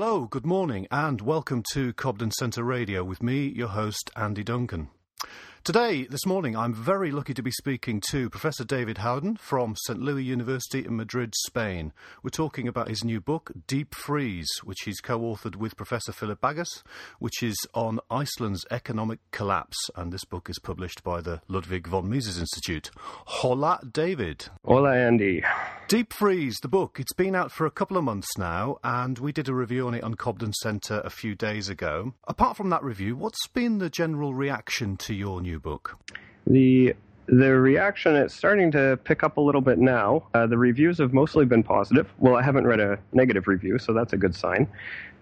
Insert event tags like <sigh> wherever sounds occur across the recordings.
Hello, good morning, and welcome to Cobden Centre Radio with me, your host, Andy Duncan. Today, this morning, I'm very lucky to be speaking to Professor David Howden from St. Louis University in Madrid, Spain. We're talking about his new book, Deep Freeze, which he's co authored with Professor Philip Bagus, which is on Iceland's economic collapse. And this book is published by the Ludwig von Mises Institute. Hola, David. Hola, Andy. Deep Freeze, the book. It's been out for a couple of months now, and we did a review on it on Cobden Centre a few days ago. Apart from that review, what's been the general reaction to your new book? The the reaction is starting to pick up a little bit now. Uh, the reviews have mostly been positive. Well, I haven't read a negative review, so that's a good sign.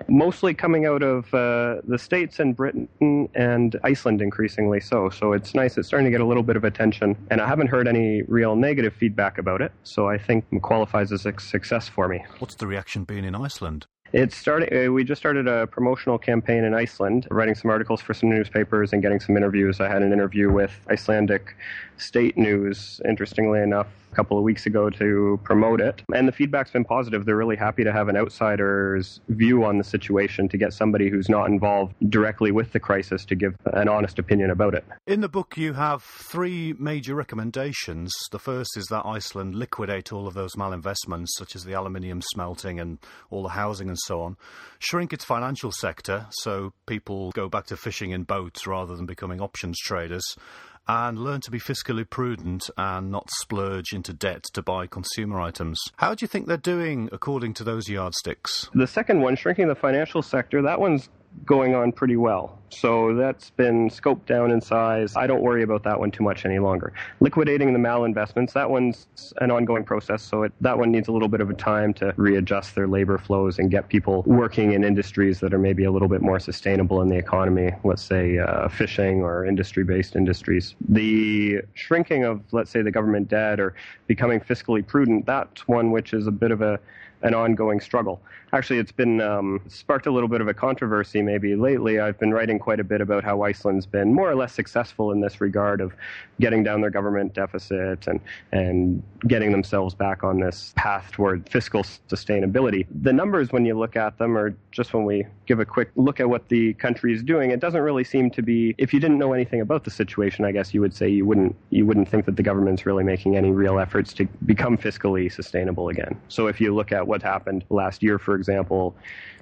Mostly coming out of uh, the States and Britain and Iceland, increasingly so. So it's nice. It's starting to get a little bit of attention. And I haven't heard any real negative feedback about it. So I think it qualifies as a success for me. What's the reaction been in Iceland? It's starting. Uh, we just started a promotional campaign in Iceland, writing some articles for some newspapers and getting some interviews. I had an interview with Icelandic State News, interestingly enough, a couple of weeks ago to promote it. And the feedback's been positive. They're really happy to have an outsider's view on the situation to get somebody who's not involved directly with the crisis to give an honest opinion about it. In the book, you have three major recommendations. The first is that Iceland liquidate all of those malinvestments, such as the aluminium smelting and all the housing and so on, shrink its financial sector so people go back to fishing in boats rather than becoming options traders and learn to be fiscally prudent and not splurge into debt to buy consumer items. How do you think they're doing according to those yardsticks? The second one, shrinking the financial sector, that one's going on pretty well. So that's been scoped down in size. I don't worry about that one too much any longer. Liquidating the malinvestments, that one's an ongoing process, so it, that one needs a little bit of a time to readjust their labor flows and get people working in industries that are maybe a little bit more sustainable in the economy, let's say uh, fishing or industry based industries. The shrinking of, let's say, the government debt or becoming fiscally prudent, that's one which is a bit of a an ongoing struggle. Actually, it's been um, sparked a little bit of a controversy maybe lately. I've been writing quite a bit about how Iceland's been more or less successful in this regard of getting down their government deficit and and getting themselves back on this path toward fiscal sustainability. The numbers, when you look at them, or just when we give a quick look at what the country is doing. It doesn't really seem to be. If you didn't know anything about the situation, I guess you would say you wouldn't you wouldn't think that the government's really making any real efforts to become fiscally sustainable again. So if you look at what happened last year, for example,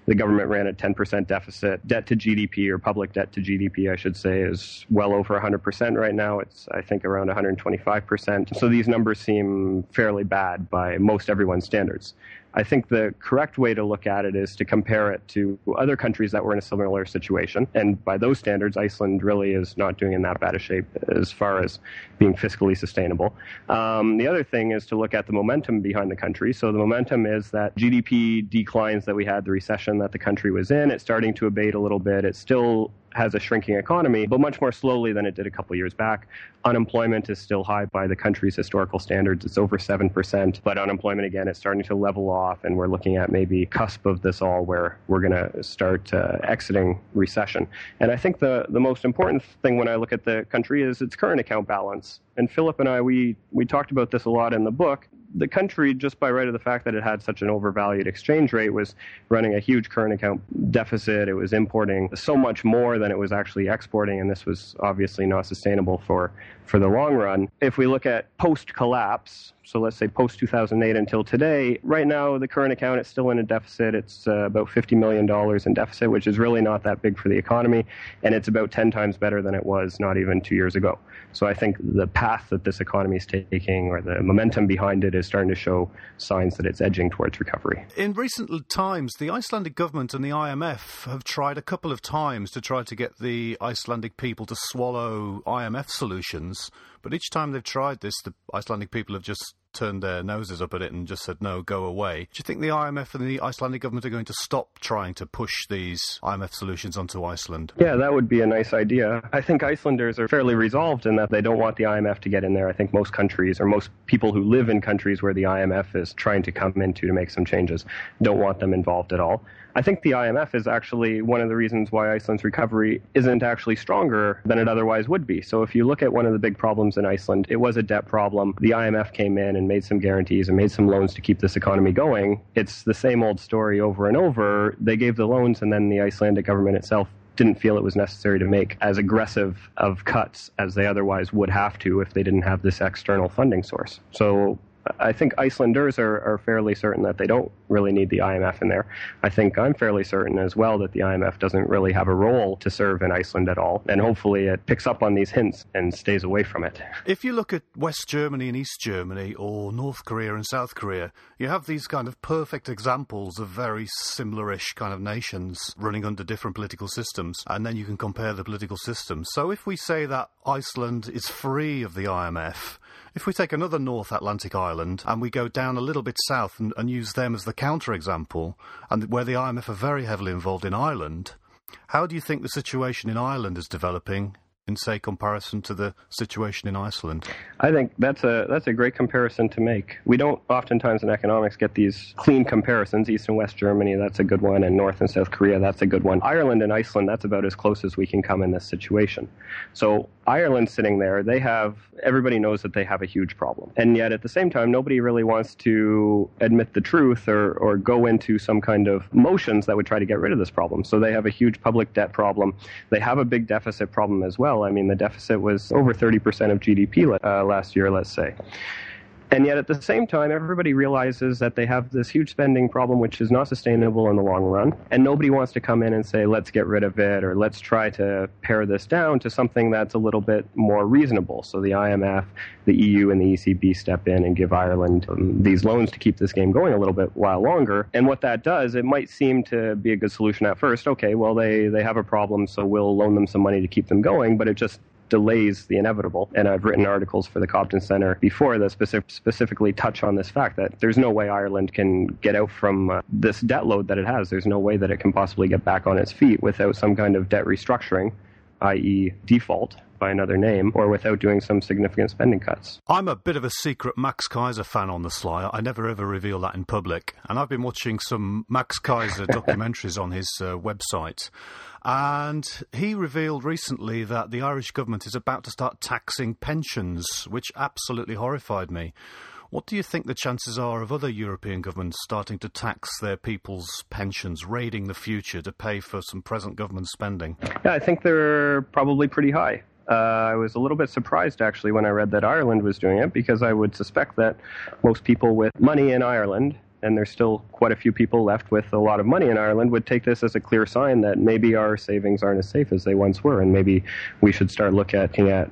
the government ran a 10% deficit. Debt to GDP, or public debt to GDP, I should say, is well over 100% right now. It's, I think, around 125%. So these numbers seem fairly bad by most everyone's standards. I think the correct way to look at it is to compare it to other countries that were in a similar situation. And by those standards, Iceland really is not doing in that bad a shape as far as being fiscally sustainable. Um, the other thing is to look at the momentum behind the country. So the momentum is that GDP declines that we had, the recession that the country was in, it's starting to abate a little bit. It's still has a shrinking economy, but much more slowly than it did a couple years back. Unemployment is still high by the country's historical standards. It's over 7%, but unemployment again is starting to level off, and we're looking at maybe cusp of this all where we're going to start uh, exiting recession. And I think the, the most important thing when I look at the country is its current account balance. And Philip and I, we, we talked about this a lot in the book the country, just by right of the fact that it had such an overvalued exchange rate, was running a huge current account deficit. It was importing so much more than it was actually exporting, and this was obviously not sustainable for, for the long run. If we look at post collapse, so let's say post 2008 until today, right now the current account is still in a deficit. It's uh, about $50 million in deficit, which is really not that big for the economy, and it's about 10 times better than it was not even two years ago. So I think the path that this economy is taking or the momentum behind it is starting to show signs that it's edging towards recovery. In recent times, the Icelandic government and the IMF have tried a couple of times to try to get the Icelandic people to swallow IMF solutions, but each time they've tried this, the Icelandic people have just turned their noses up at it and just said, no, go away. Do you think the IMF and the Icelandic government are going to stop trying to push these IMF solutions onto Iceland? Yeah, that would be a nice idea. I think Icelanders are fairly resolved in that they don't want the IMF to get in there. I think most countries, or most people who live in countries where the IMF is trying to come into to make some changes, don't want them involved at all. I think the IMF is actually one of the reasons why Iceland's recovery isn't actually stronger than it otherwise would be. So if you look at one of the big problems in Iceland, it was a debt problem. The IMF came in and made some guarantees and made some loans to keep this economy going, it's the same old story over and over. They gave the loans, and then the Icelandic government itself didn't feel it was necessary to make as aggressive of cuts as they otherwise would have to if they didn't have this external funding source. So I think Icelanders are, are fairly certain that they don't really need the IMF in there. I think I'm fairly certain as well that the IMF doesn't really have a role to serve in Iceland at all. And hopefully it picks up on these hints and stays away from it. If you look at West Germany and East Germany, or North Korea and South Korea, you have these kind of perfect examples of very similarish kind of nations running under different political systems. And then you can compare the political systems. So if we say that Iceland is free of the IMF, if we take another North Atlantic island and we go down a little bit south and, and use them as the counterexample, and where the IMF are very heavily involved in Ireland, how do you think the situation in Ireland is developing in say comparison to the situation in Iceland? I think that's a that's a great comparison to make. We don't oftentimes in economics get these clean comparisons. East and West Germany, that's a good one, and North and South Korea, that's a good one. Ireland and Iceland, that's about as close as we can come in this situation. So Ireland sitting there, they have everybody knows that they have a huge problem, and yet at the same time, nobody really wants to admit the truth or or go into some kind of motions that would try to get rid of this problem. So they have a huge public debt problem. They have a big deficit problem as well. I mean, the deficit was over 30% of GDP uh, last year, let's say. And yet, at the same time, everybody realizes that they have this huge spending problem, which is not sustainable in the long run. And nobody wants to come in and say, let's get rid of it, or let's try to pare this down to something that's a little bit more reasonable. So the IMF, the EU, and the ECB step in and give Ireland um, these loans to keep this game going a little bit while longer. And what that does, it might seem to be a good solution at first. Okay, well, they, they have a problem, so we'll loan them some money to keep them going, but it just delays the inevitable. And I've written articles for the Cobden Centre before that specific, specifically touch on this fact that there's no way Ireland can get out from uh, this debt load that it has. There's no way that it can possibly get back on its feet without some kind of debt restructuring, i.e., default by another name or without doing some significant spending cuts. I'm a bit of a secret Max Keiser fan on the sly. I never ever reveal that in public. And I've been watching some Max Keiser <laughs> documentaries on his uh, website. And he revealed recently that the Irish government is about to start taxing pensions, which absolutely horrified me. What do you think the chances are of other European governments starting to tax their people's pensions, raiding the future to pay for some present government spending? Yeah, I think they're probably pretty high. Uh, I was a little bit surprised actually when I read that Ireland was doing it because I would suspect that most people with money in Ireland and there's still quite a few people left with a lot of money in Ireland, would take this as a clear sign that maybe our savings aren't as safe as they once were, and maybe we should start looking at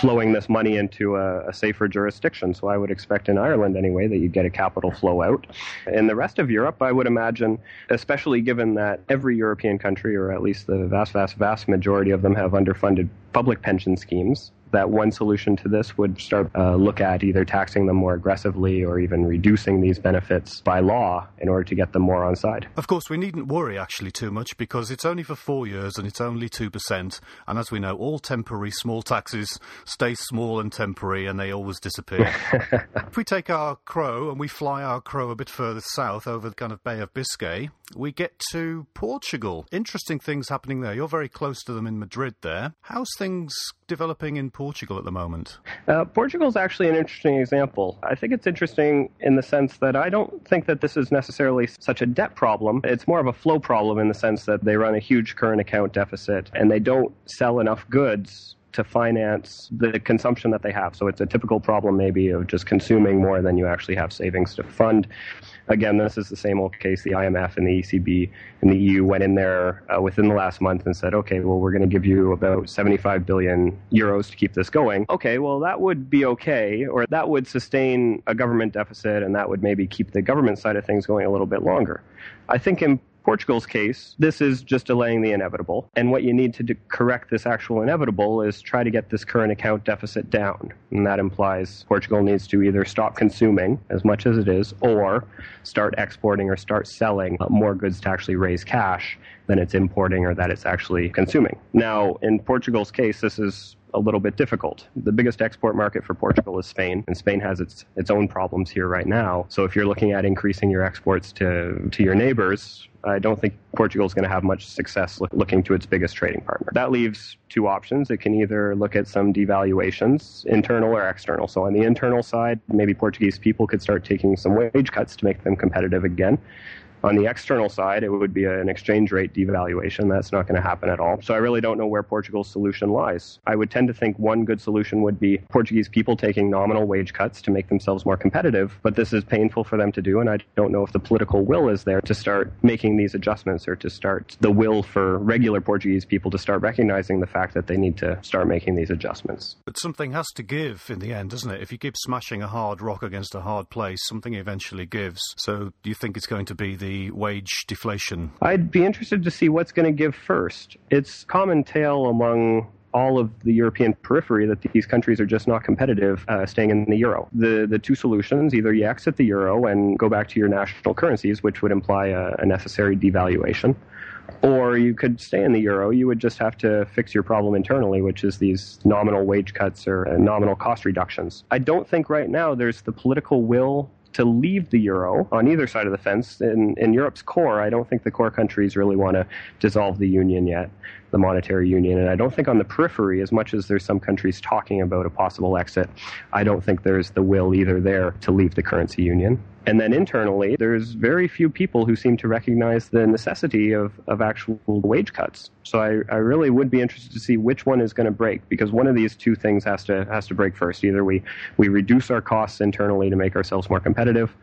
flowing this money into a, a safer jurisdiction. So I would expect in Ireland anyway that you'd get a capital flow out. In the rest of Europe, I would imagine, especially given that every European country, or at least the vast, vast, vast majority of them, have underfunded public pension schemes that one solution to this would start uh, look at either taxing them more aggressively or even reducing these benefits by law in order to get them more on side. Of course, we needn't worry actually too much because it's only for four years and it's only 2%. And as we know, all temporary small taxes stay small and temporary and they always disappear. <laughs> if we take our crow and we fly our crow a bit further south over the kind of Bay of Biscay, we get to Portugal. Interesting things happening there. You're very close to them in Madrid there. How's things developing in Portugal at the moment? Uh, Portugal is actually an interesting example. I think it's interesting in the sense that I don't think that this is necessarily such a debt problem. It's more of a flow problem in the sense that they run a huge current account deficit and they don't sell enough goods to finance the consumption that they have. So it's a typical problem, maybe, of just consuming more than you actually have savings to fund. Again, this is the same old case. The IMF and the ECB and the EU went in there uh, within the last month and said, okay, well, we're going to give you about 75 billion euros to keep this going. Okay, well, that would be okay, or that would sustain a government deficit and that would maybe keep the government side of things going a little bit longer. I think in Portugal's case, this is just delaying the inevitable. And what you need to do- correct this actual inevitable is try to get this current account deficit down. And that implies Portugal needs to either stop consuming as much as it is or start exporting or start selling uh, more goods to actually raise cash than it's importing or that it's actually consuming. Now, in Portugal's case, this is a little bit difficult. The biggest export market for Portugal is Spain, and Spain has its its own problems here right now. So if you're looking at increasing your exports to to your neighbors, I don't think Portugal is going to have much success look, looking to its biggest trading partner. That leaves two options. It can either look at some devaluations, internal or external. So on the internal side, maybe Portuguese people could start taking some wage cuts to make them competitive again. On the external side, it would be an exchange rate devaluation. That's not going to happen at all. So I really don't know where Portugal's solution lies. I would tend to think one good solution would be Portuguese people taking nominal wage cuts to make themselves more competitive, but this is painful for them to do, and I don't know if the political will is there to start making these adjustments or to start the will for regular Portuguese people to start recognizing the fact that they need to start making these adjustments. But something has to give in the end, doesn't it? If you keep smashing a hard rock against a hard place, something eventually gives. So do you think it's going to be the wage deflation? I'd be interested to see what's going to give first. It's common tale among all of the European periphery that these countries are just not competitive uh, staying in the euro. The the two solutions either you exit the euro and go back to your national currencies, which would imply a, a necessary devaluation, or you could stay in the euro. You would just have to fix your problem internally, which is these nominal wage cuts or uh, nominal cost reductions. I don't think right now there's the political will to leave the euro on either side of the fence. In, in Europe's core, I don't think the core countries really want to dissolve the union yet, the monetary union. And I don't think on the periphery, as much as there's some countries talking about a possible exit, I don't think there's the will either there to leave the currency union. And then internally, there's very few people who seem to recognize the necessity of, of actual wage cuts. So I, I really would be interested to see which one is going to break because one of these two things has to has to break first. Either we, we reduce our costs internally to make ourselves more competitive,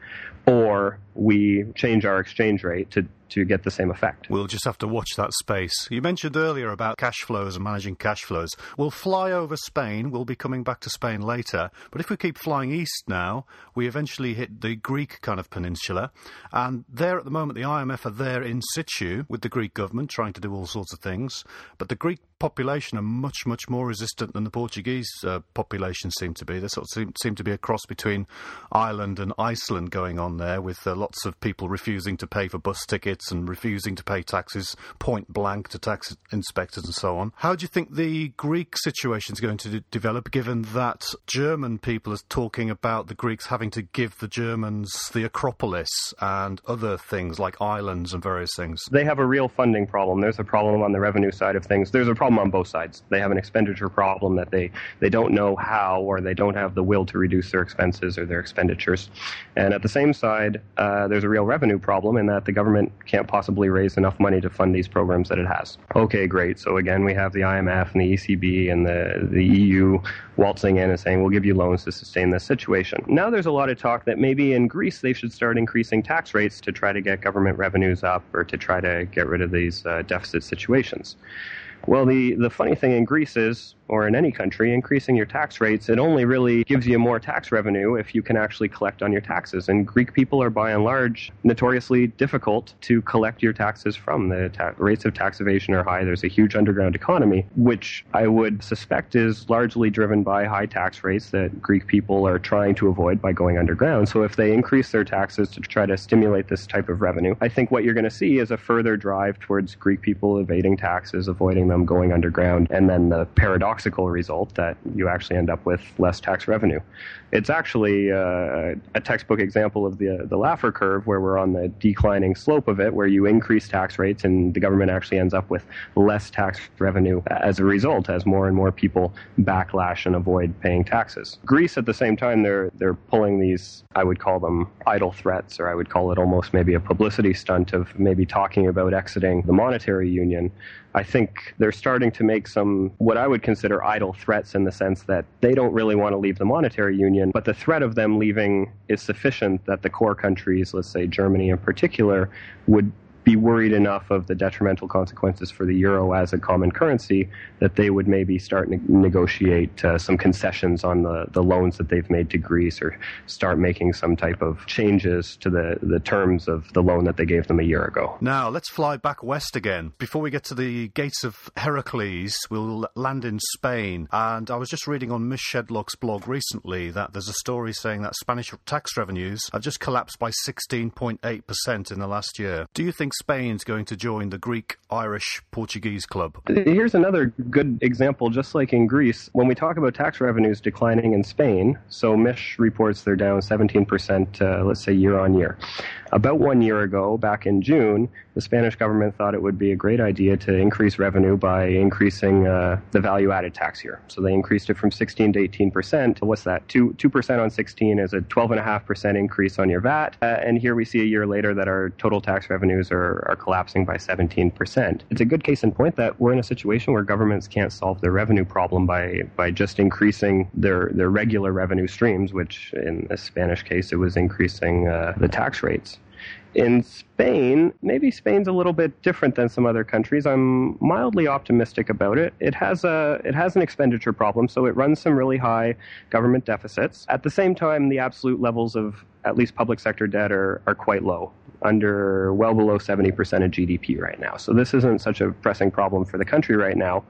or we change our exchange rate to to get the same effect. We'll just have to watch that space. You mentioned earlier about cash flows and managing cash flows. We'll fly over Spain. We'll be coming back to Spain later. But if we keep flying east now, we eventually hit the Greek kind of peninsula. And there at the moment, the IMF are there in situ with the Greek government trying to do all sorts of things. But the Greek population are much, much more resistant than the Portuguese uh, population seem to be. There sort of seem, seem, to be a cross between Ireland and Iceland going on there, with uh, lots of people refusing to pay for bus tickets and refusing to pay taxes point blank to tax inspectors and so on. How do you think the Greek situation is going to de- develop, given that German people are talking about the Greeks having to give the Germans the Acropolis and other things like islands and various things? They have a real funding problem. There's a problem on the revenue side of things. There's a problem problem on both sides. They have an expenditure problem that they, they don't know how or they don't have the will to reduce their expenses or their expenditures. And at the same side, uh, there's a real revenue problem in that the government can't possibly raise enough money to fund these programs that it has. Okay, great. So again, we have the IMF and the ECB and the, the EU waltzing in and saying, we'll give you loans to sustain this situation. Now there's a lot of talk that maybe in Greece they should start increasing tax rates to try to get government revenues up or to try to get rid of these uh, deficit situations. Well, the, the funny thing in Greece is or in any country, increasing your tax rates, it only really gives you more tax revenue if you can actually collect on your taxes. And Greek people are by and large notoriously difficult to collect your taxes from. The ta- rates of tax evasion are high. There's a huge underground economy, which I would suspect is largely driven by high tax rates that Greek people are trying to avoid by going underground. So if they increase their taxes to try to stimulate this type of revenue, I think what you're going to see is a further drive towards Greek people evading taxes, avoiding them going underground, and then the paradox paradoxical result that you actually end up with less tax revenue. It's actually uh, a textbook example of the the Laffer curve, where we're on the declining slope of it, where you increase tax rates and the government actually ends up with less tax revenue as a result, as more and more people backlash and avoid paying taxes. Greece, at the same time, they're they're pulling these, I would call them idle threats, or I would call it almost maybe a publicity stunt of maybe talking about exiting the monetary union. I think they're starting to make some what I would consider idle threats in the sense that they don't really want to leave the monetary union, but the threat of them leaving is sufficient that the core countries, let's say Germany in particular, would be worried enough of the detrimental consequences for the euro as a common currency that they would maybe start ne- negotiate uh, some concessions on the, the loans that they've made to Greece or start making some type of changes to the, the terms of the loan that they gave them a year ago. Now, let's fly back west again. Before we get to the gates of Heracles, we'll land in Spain. And I was just reading on Mish Shedlock's blog recently that there's a story saying that Spanish tax revenues have just collapsed by 16.8% in the last year. Do you think Spain's going to join the Greek, Irish, Portuguese club. Here's another good example, just like in Greece, when we talk about tax revenues declining in Spain, so Mish reports they're down 17%, uh, let's say year on year. About one year ago, back in June, the Spanish government thought it would be a great idea to increase revenue by increasing uh, the value added tax here. So they increased it from 16 to 18 percent. What's that? Two two percent on 16 is a 12.5 percent increase on your VAT. Uh, and here we see a year later that our total tax revenues are, are collapsing by 17 percent. It's a good case in point that we're in a situation where governments can't solve their revenue problem by by just increasing their their regular revenue streams, which in the Spanish case it was increasing uh, the tax rates. In Spain, maybe Spain's a little bit different than some other countries. I'm mildly optimistic about it. It has a it has an expenditure problem, so it runs some really high government deficits. At the same time, the absolute levels of at least public sector debt are, are quite low, under well below 70% of GDP right now. So this isn't such a pressing problem for the country right now.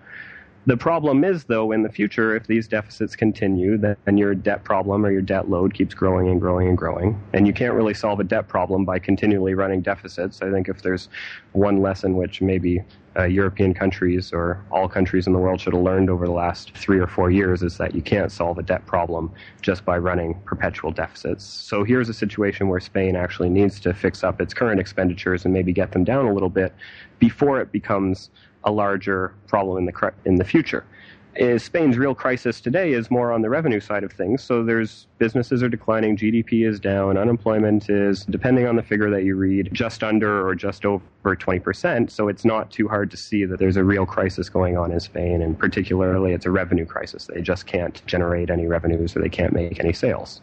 The problem is, though, in the future, if these deficits continue, then your debt problem or your debt load keeps growing and growing and growing. And you can't really solve a debt problem by continually running deficits. I think if there's one lesson which maybe uh, European countries or all countries in the world should have learned over the last three or four years is that you can't solve a debt problem just by running perpetual deficits. So here's a situation where Spain actually needs to fix up its current expenditures and maybe get them down a little bit before it becomes a larger problem in the in the future. Is Spain's real crisis today is more on the revenue side of things. So there's businesses are declining, GDP is down, unemployment is, depending on the figure that you read, just under or just over 20%. So it's not too hard to see that there's a real crisis going on in Spain, and particularly it's a revenue crisis. They just can't generate any revenues or they can't make any sales.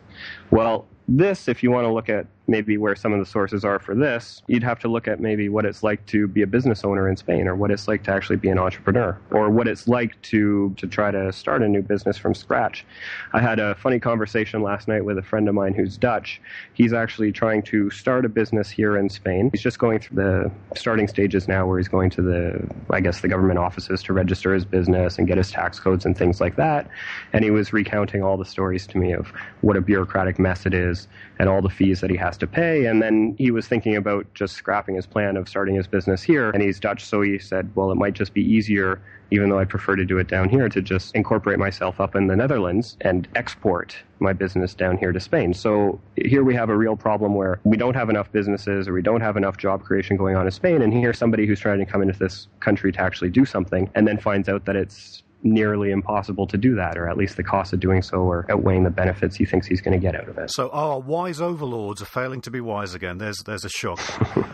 Well, this, if you want to look at maybe where some of the sources are for this, you'd have to look at maybe what it's like to be a business owner in Spain, or what it's like to actually be an entrepreneur, or what it's like to to try to start a new business from scratch. I had a funny conversation last night with a friend of mine who's Dutch. He's actually trying to start a business here in Spain. He's just going through the starting stages now, where he's going to the, I guess, the government offices to register his business and get his tax codes and things like that. And he was recounting all the stories to me of what a bureaucratic mess it is and all the fees that he has to pay. And then he was thinking about just scrapping his plan of starting his business here. And he's Dutch, so he said, well, it might just be easier, even though I prefer to do it down here, to just incorporate myself up in the Netherlands and export my business down here to Spain. So here we have a real problem where we don't have enough businesses or we don't have enough job creation going on in Spain. And here's somebody who's trying to come into this country to actually do something and then finds out that it's nearly impossible to do that, or at least the cost of doing so are outweighing the benefits he thinks he's going to get out of it. So our wise overlords are failing to be wise again. There's there's a shock.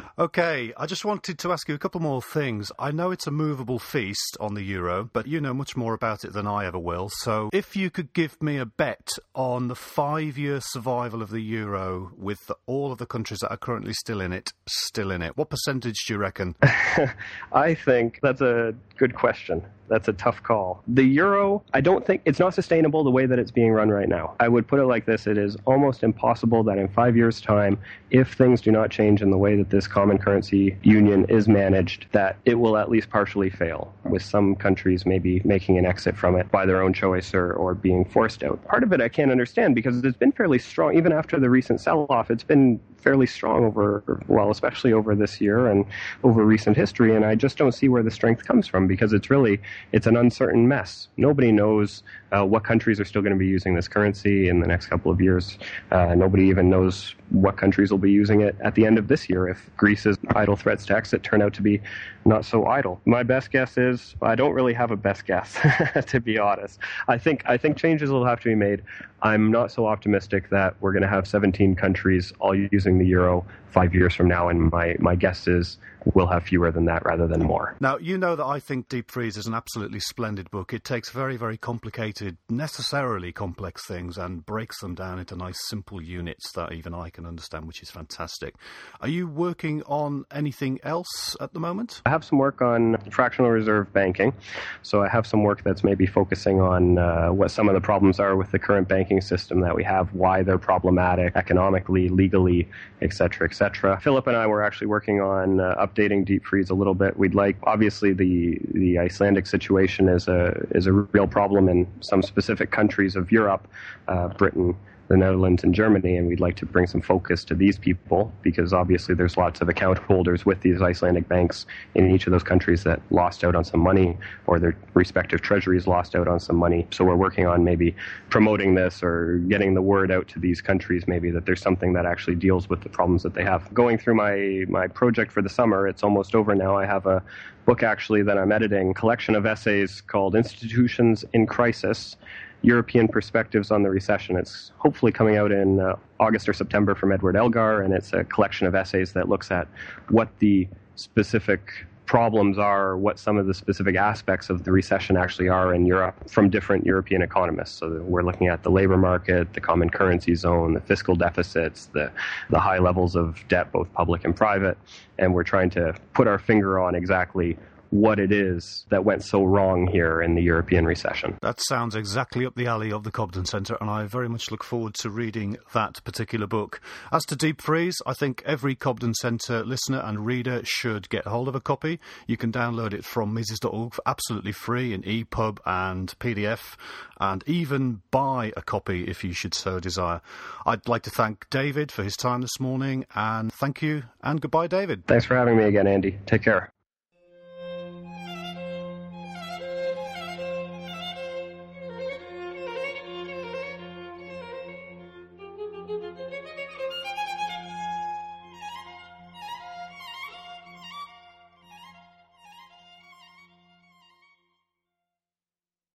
<laughs> okay, I just wanted to ask you a couple more things. I know it's a movable feast on the euro, but you know much more about it than I ever will. So if you could give me a bet on the five-year survival of the euro with all of the countries that are currently still in it, still in it, what percentage do you reckon? <laughs> I think that's a good question. That's a tough call. The euro, I don't think it's not sustainable the way that it's being run right now. I would put it like this it is almost impossible that in five years' time, if things do not change in the way that this common currency union is managed, that it will at least partially fail, with some countries maybe making an exit from it by their own choice or, or being forced out. Part of it I can't understand because it's been fairly strong, even after the recent sell off, it's been fairly strong over, well, especially over this year and over recent history. And I just don't see where the strength comes from because it's really it's an uncertain mess. Nobody knows uh, what countries are still going to be using this currency in the next couple of years. Uh, nobody even knows what countries will be using it at the end of this year if Greece's idle threats to exit turn out to be not so idle. My best guess is I don't really have a best guess, <laughs> to be honest. I think I think changes will have to be made. I'm not so optimistic that we're going to have 17 countries all using the euro five years from now, and my, my guess is we'll have fewer than that rather than more. Now, you know that I think Deep Freeze is an absolutely splendid book. It takes very, very complicated, necessarily complex things and breaks them down into nice, simple units that even I can understand, which is fantastic. Are you working on anything else at the moment? I have some work on fractional reserve banking. So I have some work that's maybe focusing on uh, what some of the problems are with the current banking system that we have, why they're problematic economically, legally, etc., etc. Philip and I were actually working on uh, updating Deep Freeze a little bit. We'd like, obviously, the the Icelandic situation is a is a real problem in some specific countries of Europe, uh, Britain, the Netherlands and Germany, and we'd like to bring some focus to these people because obviously there's lots of account holders with these Icelandic banks in each of those countries that lost out on some money or their respective treasuries lost out on some money. So we're working on maybe promoting this or getting the word out to these countries maybe that there's something that actually deals with the problems that they have. Going through my, my project for the summer, it's almost over now. I have a book actually that I'm editing, collection of essays called Institutions in Crisis European Perspectives on the Recession. It's hopefully coming out in uh, August or September from Edward Elgar, and it's a collection of essays that looks at what the specific problems are, what some of the specific aspects of the recession actually are in Europe from different European economists. So we're looking at the labor market, the common currency zone, the fiscal deficits, the, the high levels of debt, both public and private, and we're trying to put our finger on exactly what it is that went so wrong here in the European recession. That sounds exactly up the alley of the Cobden Centre, and I very much look forward to reading that particular book. As to Deep Freeze, I think every Cobden Centre listener and reader should get hold of a copy. You can download it from Mises.org for absolutely free in EPUB and PDF, and even buy a copy if you should so desire. I'd like to thank David for his time this morning, and thank you, and goodbye, David. Thanks for having me again, Andy. Take care.